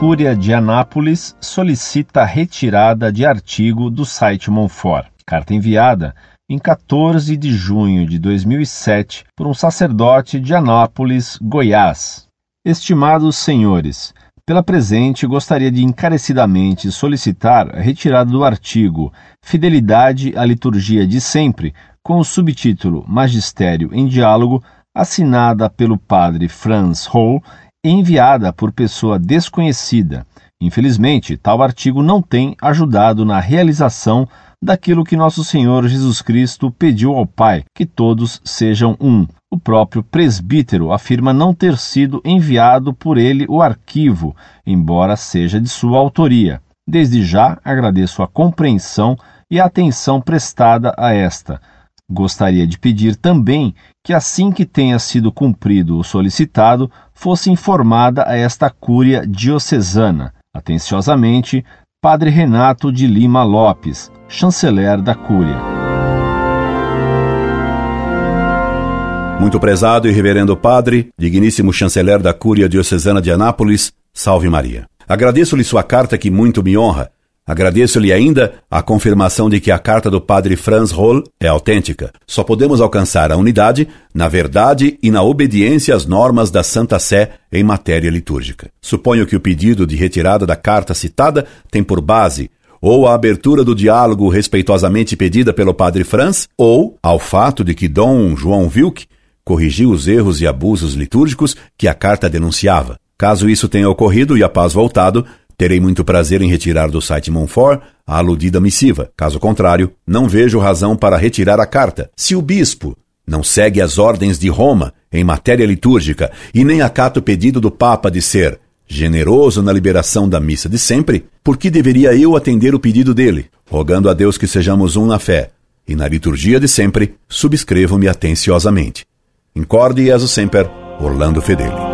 Cúria de Anápolis solicita a retirada de artigo do site Monfort. Carta enviada em 14 de junho de 2007 por um sacerdote de Anápolis, Goiás. Estimados senhores, pela presente gostaria de encarecidamente solicitar a retirada do artigo Fidelidade à Liturgia de Sempre, com o subtítulo Magistério em Diálogo, assinada pelo padre Franz Hall enviada por pessoa desconhecida. Infelizmente, tal artigo não tem ajudado na realização daquilo que nosso Senhor Jesus Cristo pediu ao Pai, que todos sejam um. O próprio presbítero afirma não ter sido enviado por ele o arquivo, embora seja de sua autoria. Desde já agradeço a compreensão e a atenção prestada a esta. Gostaria de pedir também que, assim que tenha sido cumprido o solicitado, fosse informada a esta Cúria Diocesana. Atenciosamente, Padre Renato de Lima Lopes, chanceler da Cúria. Muito prezado e reverendo Padre, digníssimo chanceler da Cúria Diocesana de Anápolis, salve Maria. Agradeço-lhe sua carta que muito me honra Agradeço-lhe ainda a confirmação de que a carta do padre Franz Roll é autêntica. Só podemos alcançar a unidade na verdade e na obediência às normas da Santa Sé em matéria litúrgica. Suponho que o pedido de retirada da carta citada tem por base ou a abertura do diálogo respeitosamente pedida pelo padre Franz, ou ao fato de que Dom João Wilk corrigiu os erros e abusos litúrgicos que a carta denunciava. Caso isso tenha ocorrido e a paz voltado, Terei muito prazer em retirar do site Monfort a aludida missiva. Caso contrário, não vejo razão para retirar a carta. Se o bispo não segue as ordens de Roma em matéria litúrgica e nem acata o pedido do Papa de ser generoso na liberação da missa de sempre, por que deveria eu atender o pedido dele? Rogando a Deus que sejamos um na fé e na liturgia de sempre, subscrevo-me atenciosamente. Incorde e semper, Orlando Fedeli.